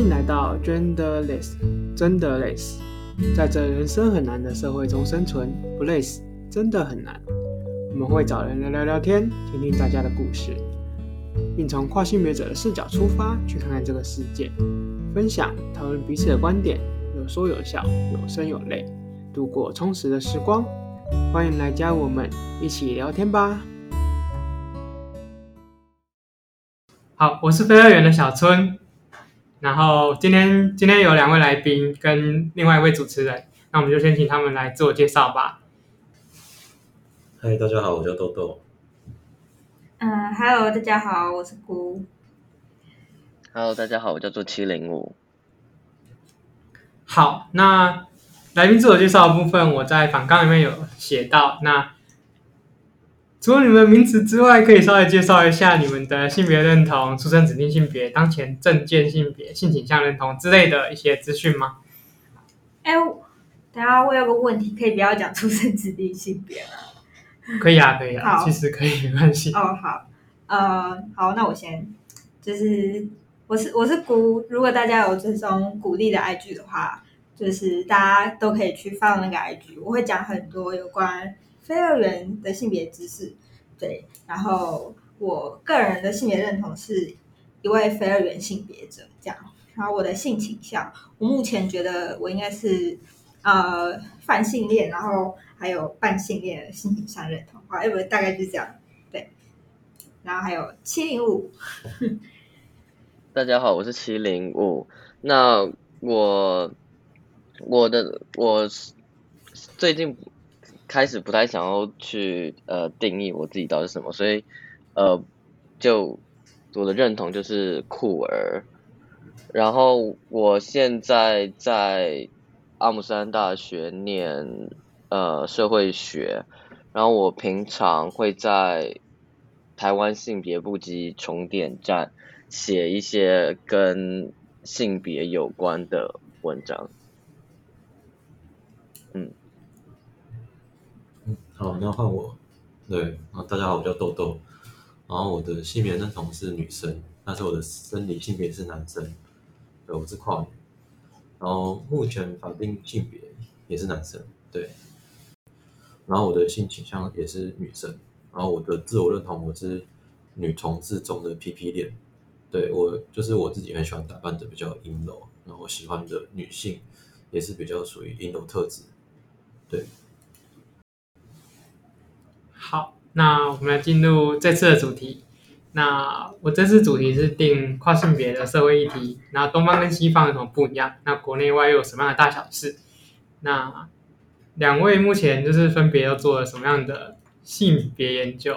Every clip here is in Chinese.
迎来到 Genderless，真的累死。在这人生很难的社会中生存，不累死真的很难。我们会找人来聊聊天，听听大家的故事，并从跨性别者的视角出发，去看看这个世界，分享、讨论彼此的观点，有说有笑，有声有泪，度过充实的时光。欢迎来加入我们一起聊天吧。好，我是飞二元的小春。然后今天今天有两位来宾跟另外一位主持人，那我们就先请他们来自我介绍吧。嗨，大家好，我叫豆豆。嗯，Hello，大家好，我是姑。Hello，大家好，我叫做七零五。好，那来宾自我介绍的部分，我在访纲里面有写到。那除了你们名字之外，可以稍微介绍一下你们的性别认同、出生指定性别、当前证件性别、性倾向认同之类的一些资讯吗？哎，等下我有个问题，可以不要讲出生指定性别吗？可以啊，可以啊，其实可以，没关系。哦，好，呃，好，那我先，就是我是我是鼓，如果大家有这种鼓励的 IG 的话，就是大家都可以去放那个 IG，我会讲很多有关。非二元的性别知识，对，然后我个人的性别认同是一位非二元性别者，这样。然后我的性倾向，我目前觉得我应该是呃泛性恋，然后还有半性恋性倾向认同，好，哎，不，大概就是这样，对。然后还有七零五，大家好，我是七零五。那我我的我最近。开始不太想要去呃定义我自己到底什么，所以呃就我的认同就是酷儿，然后我现在在阿姆斯丹大学念呃社会学，然后我平常会在台湾性别不羁充电站写一些跟性别有关的文章，嗯。好，那换我。对，啊，大家好，我叫豆豆。然后我的性别认同是女生，但是我的生理性别是男生。对，我是跨女。然后目前法定性别也是男生。对。然后我的性倾向也是女生。然后我的自我认同我是女同志中的 PP 恋。对，我就是我自己很喜欢打扮的比较阴柔，然后喜欢的女性也是比较属于阴柔特质。对。好，那我们来进入这次的主题。那我这次主题是定跨性别的社会议题。那东方跟西方有什么不一样？那国内外又有什么样的大小事？那两位目前就是分别又做了什么样的性别研究？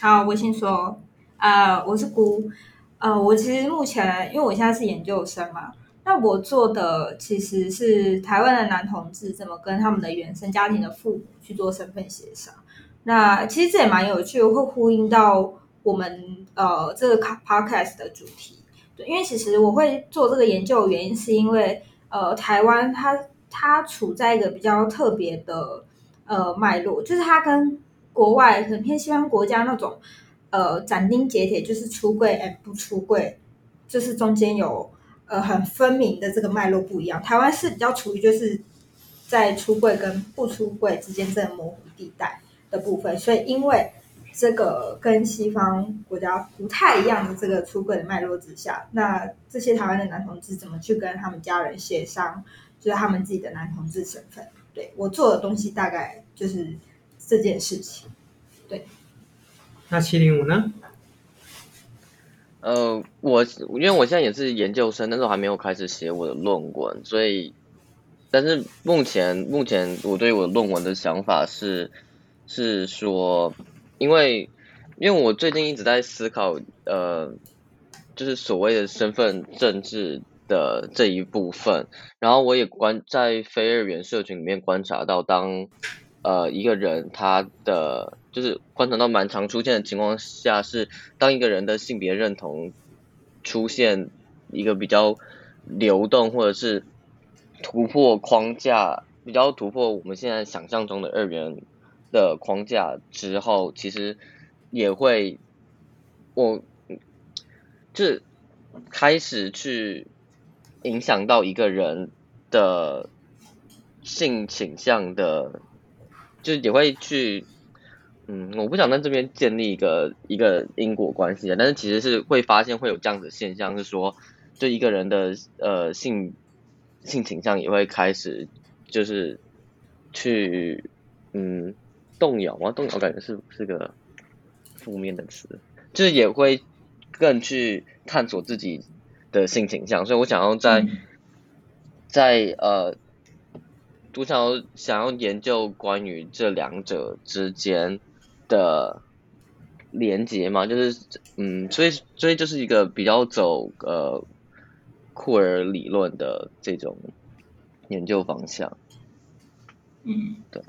好，我先说，呃，我是姑，呃，我其实目前因为我现在是研究生嘛。那我做的其实是台湾的男同志怎么跟他们的原生家庭的父母去做身份协商。那其实这也蛮有趣，会呼应到我们呃这个 podcast 的主题。对，因为其实我会做这个研究的原因，是因为呃台湾它它处在一个比较特别的呃脉络，就是它跟国外很偏西方国家那种呃斩钉截铁就是出柜哎不出柜，就是中间有。呃，很分明的这个脉络不一样。台湾是比较处于就是在出柜跟不出柜之间这个模糊地带的部分，所以因为这个跟西方国家不太一样的这个出柜的脉络之下，那这些台湾的男同志怎么去跟他们家人协商，就是他们自己的男同志身份？对，我做的东西大概就是这件事情。对，那七零五呢？呃，我因为我现在也是研究生，但是我还没有开始写我的论文，所以，但是目前目前我对我论文的想法是，是说，因为因为我最近一直在思考，呃，就是所谓的身份政治的这一部分，然后我也观在非二元社群里面观察到，当呃一个人他的。就是观察到蛮常出现的情况下，是当一个人的性别认同出现一个比较流动，或者是突破框架，比较突破我们现在想象中的二元的框架之后，其实也会，我，就是开始去影响到一个人的性倾向的，就也会去，嗯，我不想在这边建立一个一个因果关系啊，但是其实是会发现会有这样子的现象，是说，就一个人的呃性性倾向也会开始就是去嗯动摇啊，动摇感觉是是个负面的词，就是也会更去探索自己的性倾向，所以我想要在、嗯、在呃。我想要想要研究关于这两者之间的连接嘛，就是嗯，所以所以就是一个比较走呃库尔理论的这种研究方向。嗯，对，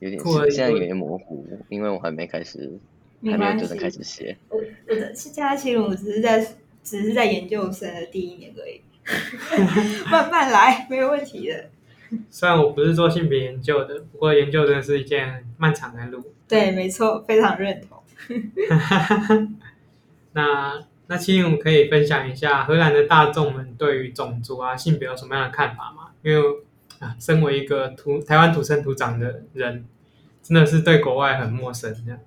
有点现在有点模糊，因为我还没开始，还没有真的开始写。我我的是假期，我只是在只是在研究生的第一年而已，慢慢来，没有问题的。虽然我不是做性别研究的，不过研究真的是一件漫长的路。对，没错，非常认同。那那其实我们可以分享一下荷兰的大众们对于种族啊、性别有什么样的看法吗？因为啊，身为一个土台湾土生土长的人，真的是对国外很陌生这样。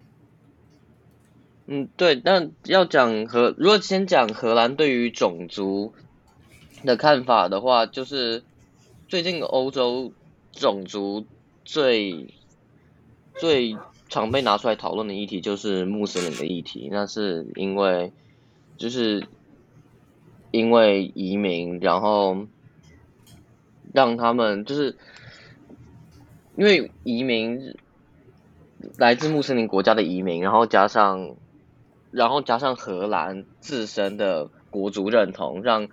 嗯，对。那要讲荷，如果先讲荷兰对于种族的看法的话，就是。最近欧洲种族最最常被拿出来讨论的议题就是穆斯林的议题，那是因为就是因为移民，然后让他们就是因为移民来自穆斯林国家的移民，然后加上然后加上荷兰自身的国族认同，让。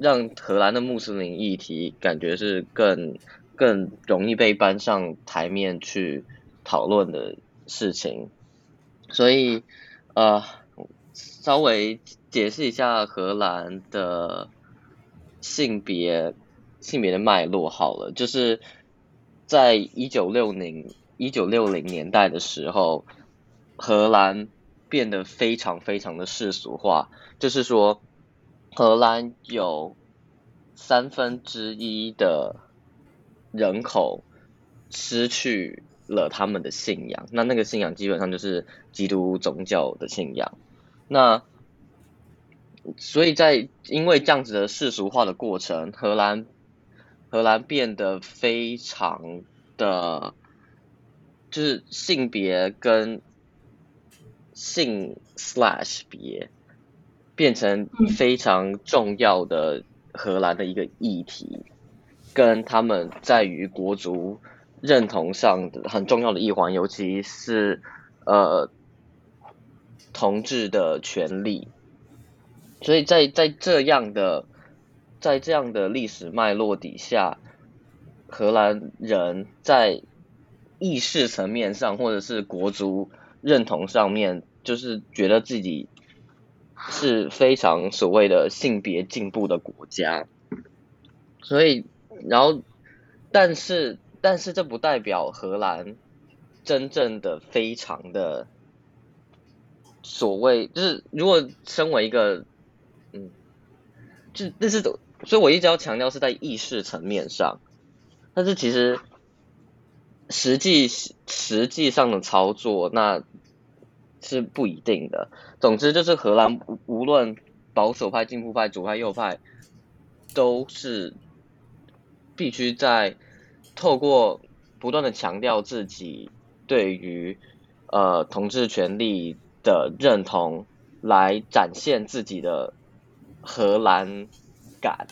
让荷兰的穆斯林议题感觉是更更容易被搬上台面去讨论的事情，所以呃，稍微解释一下荷兰的性别性别的脉络好了，就是在一九六零一九六零年代的时候，荷兰变得非常非常的世俗化，就是说。荷兰有三分之一的人口失去了他们的信仰，那那个信仰基本上就是基督宗教的信仰。那所以在因为这样子的世俗化的过程，荷兰荷兰变得非常的，就是性别跟性 slash 别。变成非常重要的荷兰的一个议题，跟他们在于国族认同上的很重要的一环，尤其是呃同志的权利。所以在在这样的在这样的历史脉络底下，荷兰人在意识层面上或者是国族认同上面，就是觉得自己。是非常所谓的性别进步的国家，所以，然后，但是，但是这不代表荷兰真正的非常的所谓，就是如果身为一个，嗯，就但是，所以我一直要强调是在意识层面上，但是其实实际实际上的操作那。是不一定的。总之就是荷兰无论保守派、进步派、左派、右派，都是必须在透过不断的强调自己对于呃同志权利的认同，来展现自己的荷兰感。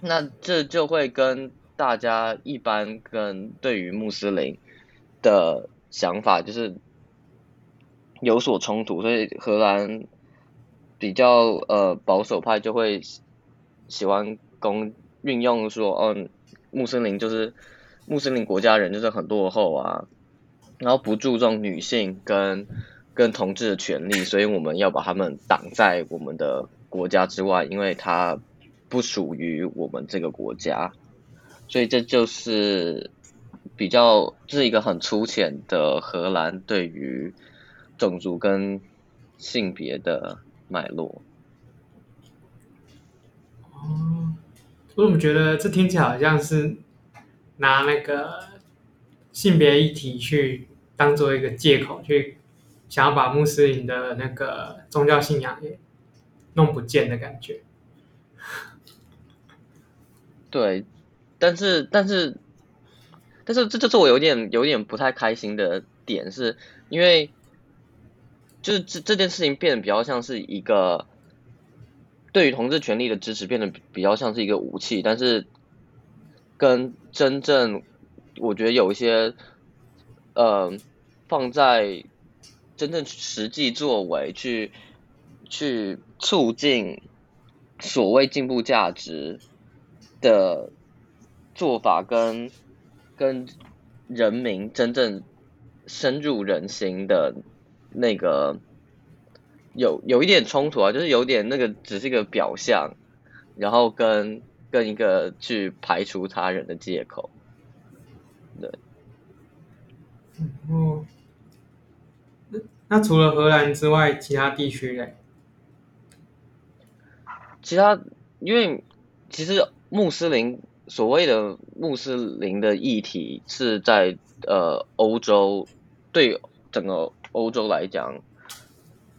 那这就会跟大家一般跟对于穆斯林的想法就是。有所冲突，所以荷兰比较呃保守派就会喜欢公运用说，哦，穆斯林就是穆斯林国家人就是很落后啊，然后不注重女性跟跟同志的权利，所以我们要把他们挡在我们的国家之外，因为他不属于我们这个国家，所以这就是比较、是一个很粗浅的荷兰对于。种族跟性别的脉络。哦，我怎么觉得这听起来好像是拿那个性别议题去当做一个借口，去想要把穆斯林的那个宗教信仰也弄不见的感觉。对，但是但是但是，这就是我有点有点不太开心的点，是因为。就是这这件事情变得比较像是一个。对于同志权利的支持变得比较像是一个武器，但是跟真正我觉得有一些呃放在真正实际作为去去促进所谓进步价值的做法跟跟人民真正深入人心的那个。有有一点冲突啊，就是有点那个只是一个表象，然后跟跟一个去排除他人的借口，对。哦，那那除了荷兰之外，其他地区嘞？其他，因为其实穆斯林所谓的穆斯林的议题是在呃欧洲，对整个欧洲来讲。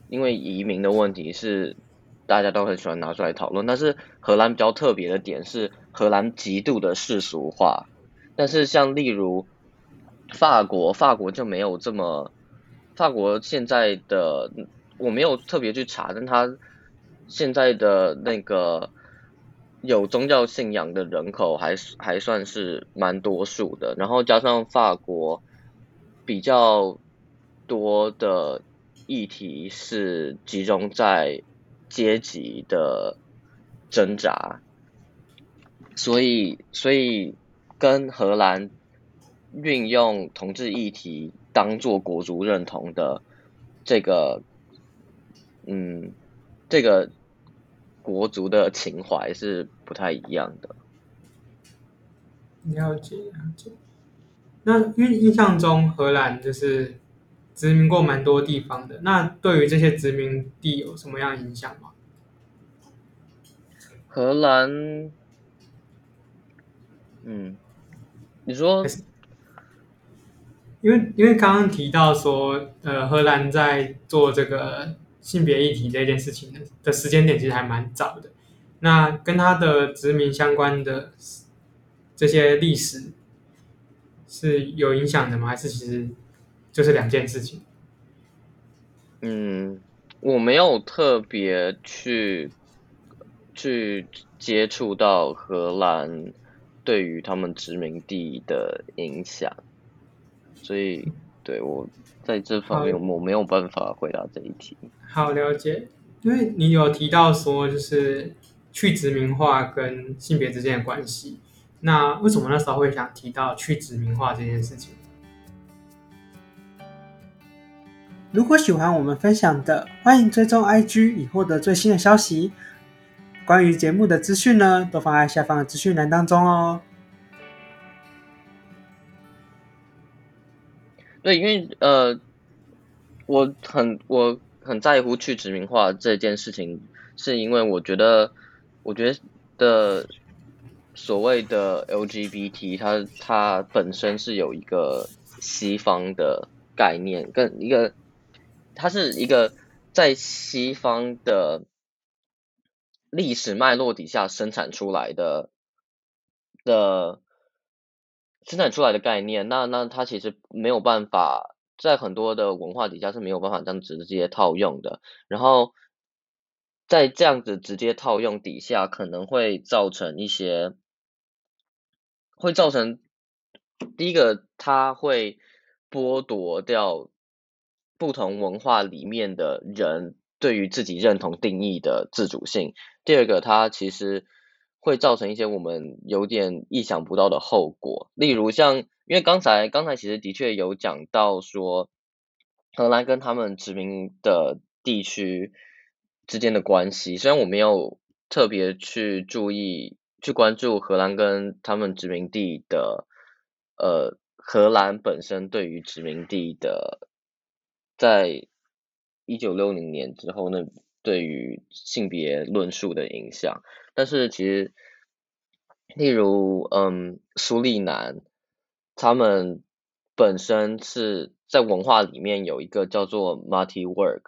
因为移民的问题是大家都很喜欢拿出来讨论，但是荷兰比较特别的点是荷兰极度的世俗化，但是像例如法国，法国就没有这么，法国现在的我没有特别去查，但它现在的那个有宗教信仰的人口还还算是蛮多数的，然后加上法国比较多的。议题是集中在阶级的挣扎，所以所以跟荷兰运用同志议题当做国族认同的这个，嗯，这个国族的情怀是不太一样的。了解了解。那因印象中荷兰就是。殖民过蛮多地方的，那对于这些殖民地有什么样的影响吗？荷兰，嗯，你说，因为因为刚刚提到说，呃，荷兰在做这个性别议题这件事情的的时间点其实还蛮早的，那跟他的殖民相关的这些历史是有影响的吗？还是其实？就是两件事情。嗯，我没有特别去去接触到荷兰对于他们殖民地的影响，所以对我在这方面我没有办法回答这一题。好，了解，因为你有提到说就是去殖民化跟性别之间的关系，那为什么那时候会想提到去殖民化这件事情？如果喜欢我们分享的，欢迎追踪 IG 以获得最新的消息。关于节目的资讯呢，都放在下方的资讯栏当中哦。对，因为呃，我很我很在乎去殖民化这件事情，是因为我觉得，我觉得的所谓的 LGBT，它它本身是有一个西方的概念，跟一个。它是一个在西方的历史脉络底下生产出来的的生产出来的概念，那那它其实没有办法在很多的文化底下是没有办法这样直接套用的。然后在这样子直接套用底下，可能会造成一些，会造成第一个，它会剥夺掉。不同文化里面的人对于自己认同定义的自主性。第二个，它其实会造成一些我们有点意想不到的后果。例如像，因为刚才刚才其实的确有讲到说，荷兰跟他们殖民的地区之间的关系，虽然我没有特别去注意去关注荷兰跟他们殖民地的，呃，荷兰本身对于殖民地的。在一九六零年之后，那对于性别论述的影响，但是其实例如，嗯，苏利南，他们本身是在文化里面有一个叫做 Mati Work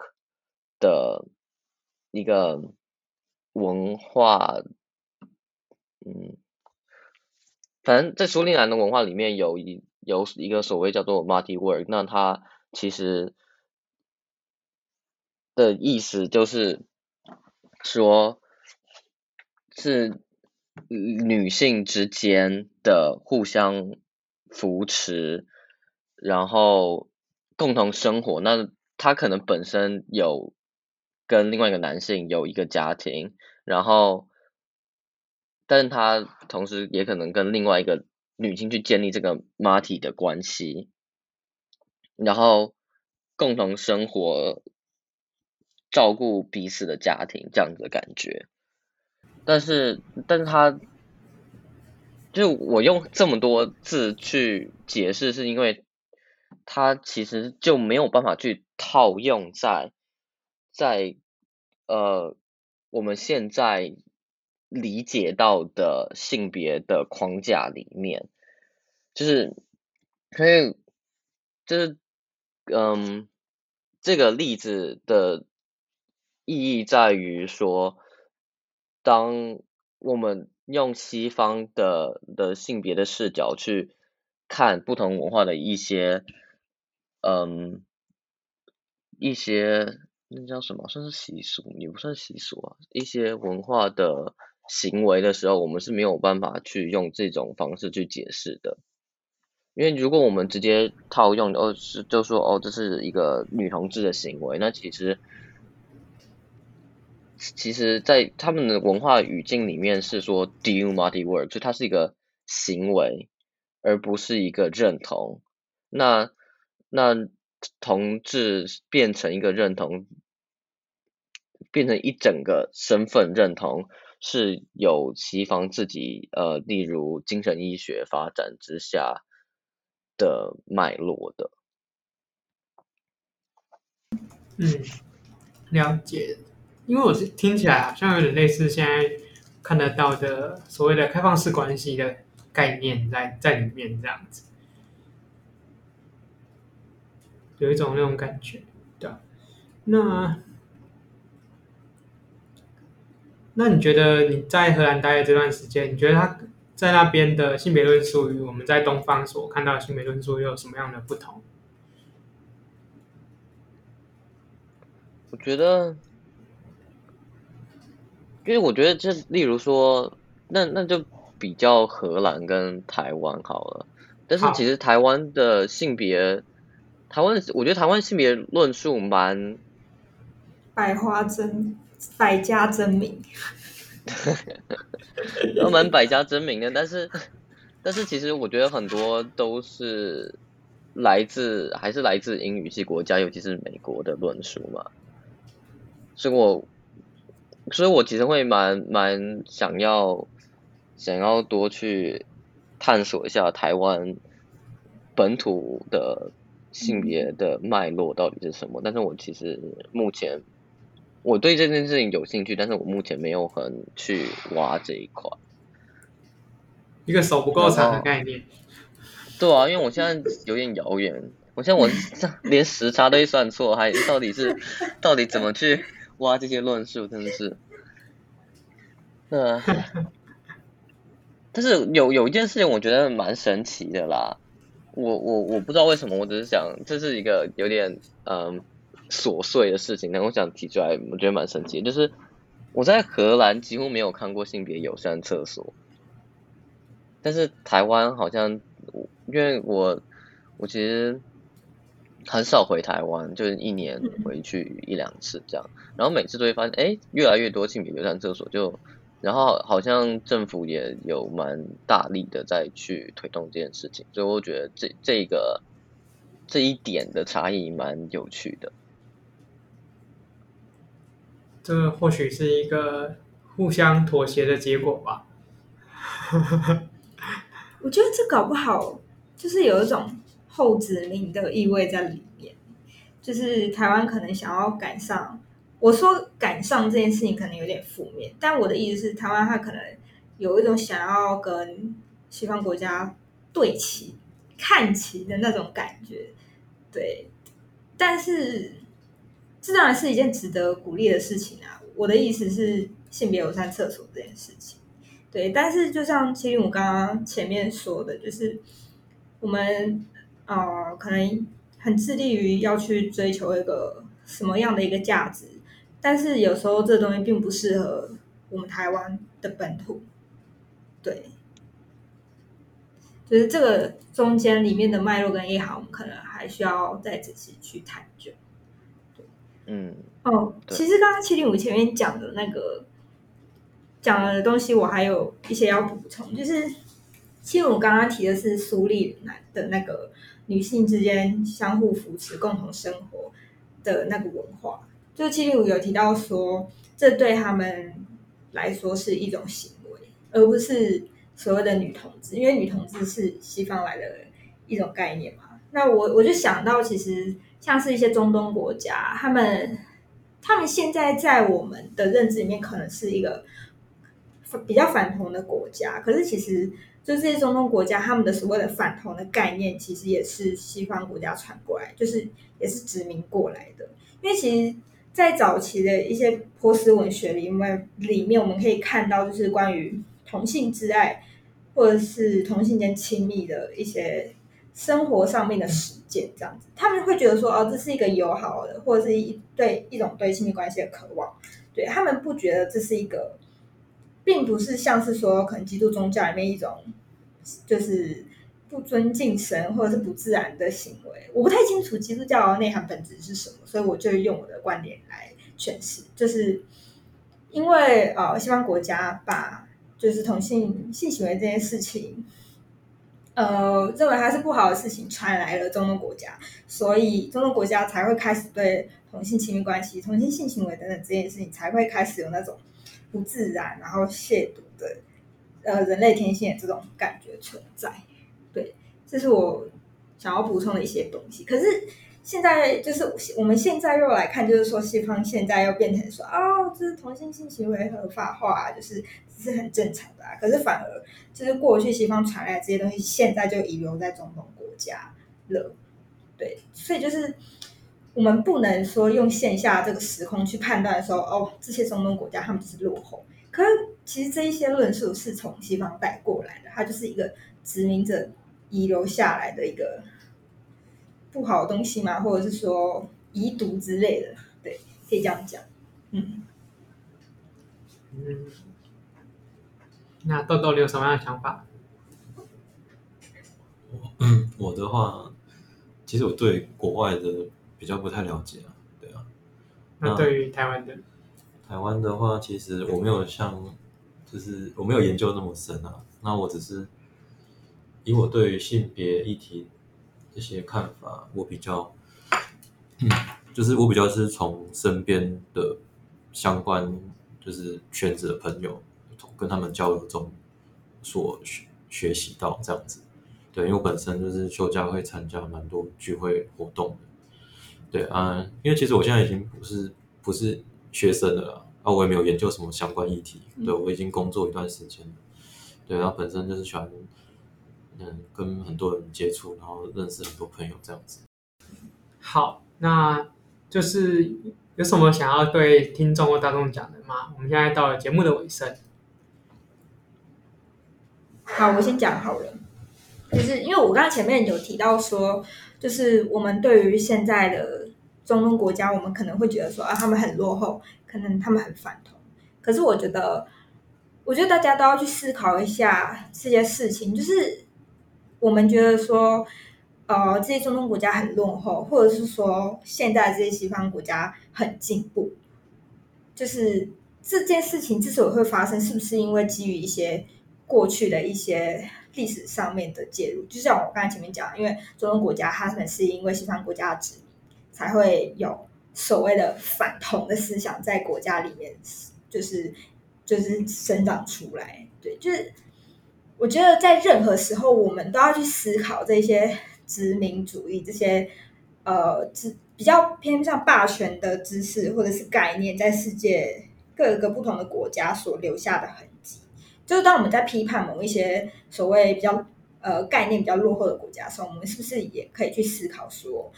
的一个文化，嗯，反正在苏利南的文化里面有一有一个所谓叫做 Mati Work，那它其实的意思就是说，是。女性之间的互相扶持，然后共同生活。那她可能本身有跟另外一个男性有一个家庭，然后，但是她同时也可能跟另外一个女性去建立这个 Mati 的关系，然后共同生活，照顾彼此的家庭，这样子的感觉。但是，但是他，就我用这么多字去解释，是因为他其实就没有办法去套用在在呃我们现在理解到的性别的框架里面，就是可以就是嗯，这个例子的意义在于说。当我们用西方的的性别的视角去看不同文化的一些，嗯，一些那叫什么？算是习俗，也不算习俗啊。一些文化的行为的时候，我们是没有办法去用这种方式去解释的。因为如果我们直接套用，哦，是就说哦，这是一个女同志的行为，那其实。其实，在他们的文化语境里面是说 “do Mati work”，就它是一个行为，而不是一个认同。那那同志变成一个认同，变成一整个身份认同，是有西方自己呃，例如精神医学发展之下的脉络的。嗯，了解。因为我是听起来好像有点类似现在看得到的所谓的开放式关系的概念在在里面这样子，有一种那种感觉，对。那那你觉得你在荷兰待的这段时间，你觉得他在那边的性别论述与我们在东方所看到的性别论述又有什么样的不同？我觉得。因为我觉得，就例如说，那那就比较荷兰跟台湾好了。但是其实台湾的性别，台湾我觉得台湾性别论述蛮百花争百家争鸣，都蛮百家争鸣的。但是但是其实我觉得很多都是来自还是来自英语系国家，尤其是美国的论述嘛。所以我。所以，我其实会蛮蛮想要，想要多去探索一下台湾本土的性别的脉络到底是什么。但是我其实目前我对这件事情有兴趣，但是我目前没有很去挖这一块。一个手不够长的概念。对啊，因为我现在有点遥远，我现在我 连时差都算错，还到底是到底怎么去？挖这些论述真的是，呃，但是有有一件事情我觉得蛮神奇的啦，我我我不知道为什么，我只是想这是一个有点嗯琐碎的事情，但我想提出来，我觉得蛮神奇的，就是我在荷兰几乎没有看过性别友善厕所，但是台湾好像，因为我我其实。很少回台湾，就是一年回去一两次这样，然后每次都会发现，哎，越来越多性别友善厕所就，然后好像政府也有蛮大力的在去推动这件事情，所以我觉得这这个这一点的差异蛮有趣的。这或许是一个互相妥协的结果吧。我觉得这搞不好就是有一种。后殖民的意味在里面，就是台湾可能想要赶上。我说赶上这件事情可能有点负面，但我的意思是，台湾它可能有一种想要跟西方国家对齐、看齐的那种感觉，对。但是这当然是一件值得鼓励的事情啊！我的意思是性别友善厕所这件事情，对。但是就像其实我刚刚前面说的，就是我们呃可能很致力于要去追求一个什么样的一个价值，但是有时候这东西并不适合我们台湾的本土。对，就是这个中间里面的脉络跟内涵，我们可能还需要再仔细去探究。对，嗯，哦，其实刚刚七零五前面讲的那个讲的东西，我还有一些要补充，就是七零五刚刚提的是苏利南的那个女性之间相互扶持、共同生活的那个文化，就是七零五有提到说，这对他们来说是一种行为。而不是所谓的女同志，因为女同志是西方来的一种概念嘛。那我我就想到，其实像是一些中东国家，他们他们现在在我们的认知里面，可能是一个比较反同的国家。可是其实，就这些中东国家，他们的所谓的反同的概念，其实也是西方国家传过来，就是也是殖民过来的。因为其实，在早期的一些波斯文学里面，里面我们可以看到，就是关于同性之爱，或者是同性间亲密的一些生活上面的实践，这样子，他们会觉得说，哦，这是一个友好的，或者是一对一种对亲密关系的渴望。对，他们不觉得这是一个，并不是像是说，可能基督宗教里面一种，就是不尊敬神或者是不自然的行为。我不太清楚基督教内涵本质是什么，所以我就用我的观点来诠释，就是因为呃，西方国家把就是同性性行为这件事情，呃，认为它是不好的事情，传来了中东国家，所以中东国家才会开始对同性亲密关系、同性性行为等等这件事情，才会开始有那种不自然、然后亵渎的呃人类天性的这种感觉存在。对，这是我想要补充的一些东西。可是。现在就是我们现在又来看，就是说西方现在又变成说哦，就是同性性行为合法化，就是是很正常的啊。可是反而就是过去西方传来的这些东西，现在就遗留在中东国家了。对，所以就是我们不能说用线下这个时空去判断说哦，这些中东国家他们就是落后。可是其实这一些论述是从西方带过来的，它就是一个殖民者遗留下来的一个。不好的东西嘛，或者是说遗毒之类的，对，可以这样讲。嗯嗯，那豆豆你有什么样的想法？我嗯，我的话，其实我对国外的比较不太了解啊，对啊。那对于台湾的，台湾的话，其实我没有像，就是我没有研究那么深啊。那我只是以我对于性别议题。这些看法，我比较，嗯，就是我比较是从身边的相关就是圈子的朋友，跟他们交流中所学学习到这样子。对，因为我本身就是休假会参加蛮多聚会活动的。对啊，因为其实我现在已经不是不是学生了啊，我也没有研究什么相关议题。对，我已经工作一段时间了。对，然后本身就是喜欢。嗯，跟很多人接触，然后认识很多朋友，这样子。好，那就是有什么想要对听众或大众讲的吗？我们现在到了节目的尾声。好，我先讲好了。就是因为我刚刚前面有提到说，就是我们对于现在的中东国家，我们可能会觉得说啊，他们很落后，可能他们很反同。可是我觉得，我觉得大家都要去思考一下这些事情，就是。我们觉得说，呃，这些中东国家很落后，或者是说现在这些西方国家很进步，就是这件事情之所以会发生，是不是因为基于一些过去的一些历史上面的介入？就像我刚才前面讲，因为中东国家他们是因为西方国家的殖民，才会有所谓的反同的思想在国家里面，就是就是生长出来，对，就是。我觉得在任何时候，我们都要去思考这些殖民主义、这些呃，知比较偏向霸权的知识或者是概念，在世界各个不同的国家所留下的痕迹。就是当我们在批判某一些所谓比较呃概念比较落后的国家的时候，我们是不是也可以去思考说，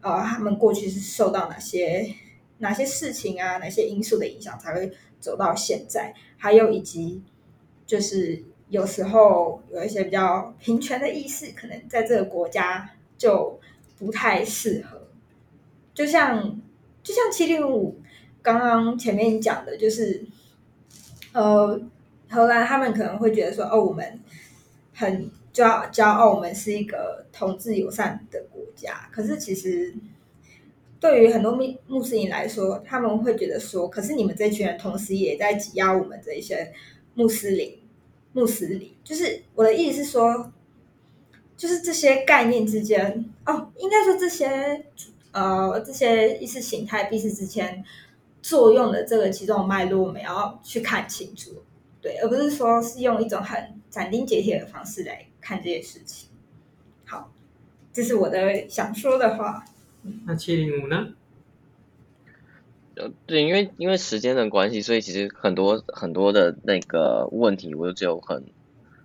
呃，他们过去是受到哪些哪些事情啊，哪些因素的影响，才会走到现在？还有以及就是有时候有一些比较平权的意识，可能在这个国家就不太适合。就像就像七零五刚刚前面讲的，就是呃。荷兰他们可能会觉得说，哦，我们很骄骄傲，我们是一个同志友善的家。可是其实对于很多穆穆斯林来说，他们会觉得说，可是你们这群人同时也在挤压我们这一些穆斯林。穆斯林就是我的意思是说，就是这些概念之间，哦，应该说这些呃这些意识形态彼此之间作用的这个其中的脉络，我们要去看清楚。对，而不是说是用一种很斩钉截铁的方式来看这些事情。好，这是我的想说的话。那七零五呢？呃，对，因为因为时间的关系，所以其实很多很多的那个问题，我就只有很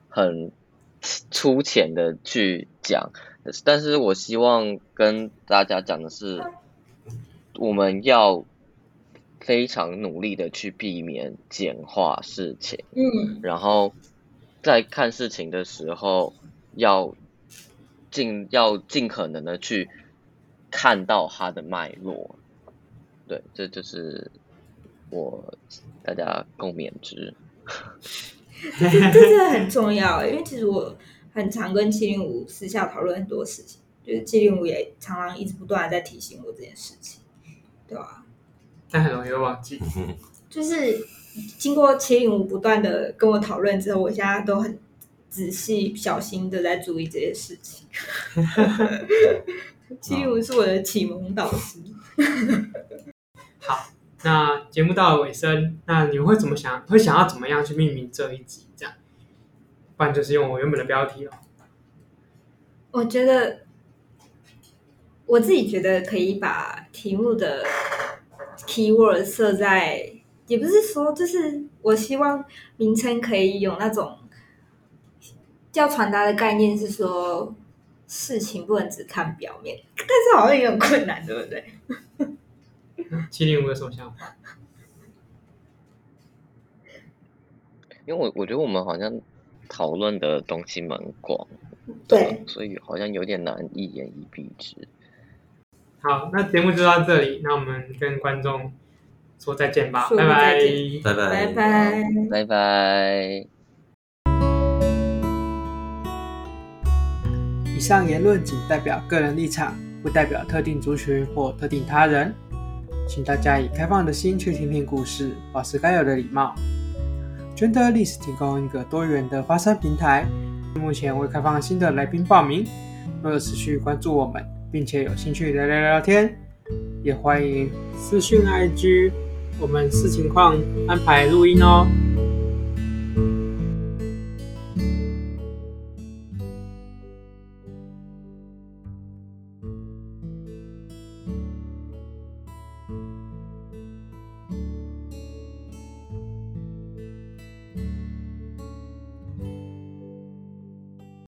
很粗浅的去讲。但是我希望跟大家讲的是，我们要。非常努力的去避免简化事情，嗯，然后在看事情的时候要尽要尽可能的去看到它的脉络，对，这就是我大家共勉之。这这真的很重要，因为其实我很常跟七零五私下讨论很多事情，就是七零五也常常一直不断的在提醒我这件事情，对吧？但很容易忘记，就是经过七零五不断的跟我讨论之后，我现在都很仔细小心的在注意这些事情。七零五是我的启蒙导师。好，那节目到了尾声，那你们会怎么想？会想要怎么样去命名这一集？这样，不然就是用我原本的标题了。我觉得我自己觉得可以把题目的。Keyword 设在，也不是说，就是我希望名称可以有那种要传达的概念，是说事情不能只看表面，但是好像也很困难，对不对？七零五有什么想法？因为我我觉得我们好像讨论的东西蛮广，对，所以好像有点难一言以蔽之。好，那节目就到这里，那我们跟观众说再见吧，拜，拜拜，拜拜，拜拜。以上言论仅代表个人立场，不代表特定族群或特定他人，请大家以开放的心去听听故事，保持该有的礼貌。Genderless 提供一个多元的发声平台，目前未开放新的来宾报名，若有持续关注我们。并且有兴趣聊聊聊天，也欢迎私讯 IG，我们视情况安排录音哦。